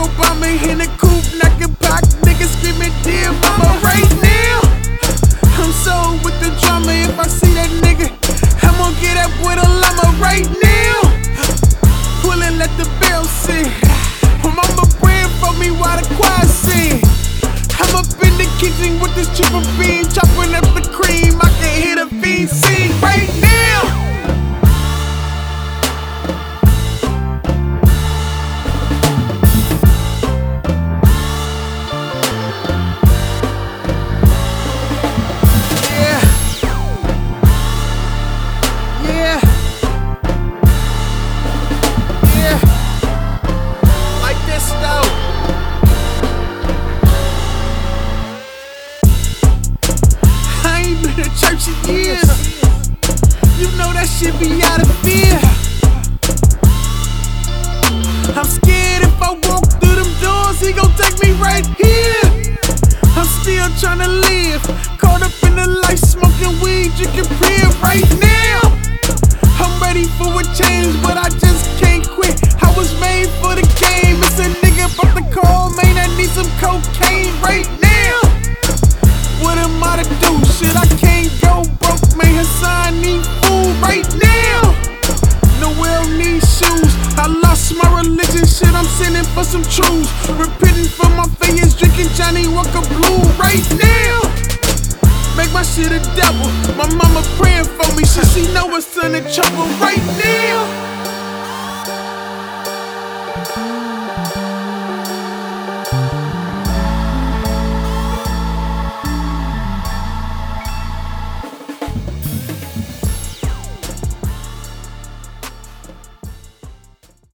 Obama in the coop, knocking back, niggas screaming, dear mama, right now. I'm so with the drama, if I see that nigga, I'm gonna get up with him. You know that shit be out of fear. I'm scared if I walk through them doors, he gon' take me right here. I'm still tryna live, caught up in the life, smoking weed, drinking beer right now. I'm ready for a change, but I just can't quit. I was made for the game. It's a nigga from the call, man. I need some cocaine right now. What am I to do? Shit, I can't shit. For some truths. Repenting for my failures, drinking Johnnie Walker Blue right now. Make my shit a devil. My mama praying for me. Shit, she know it's in the trouble right now.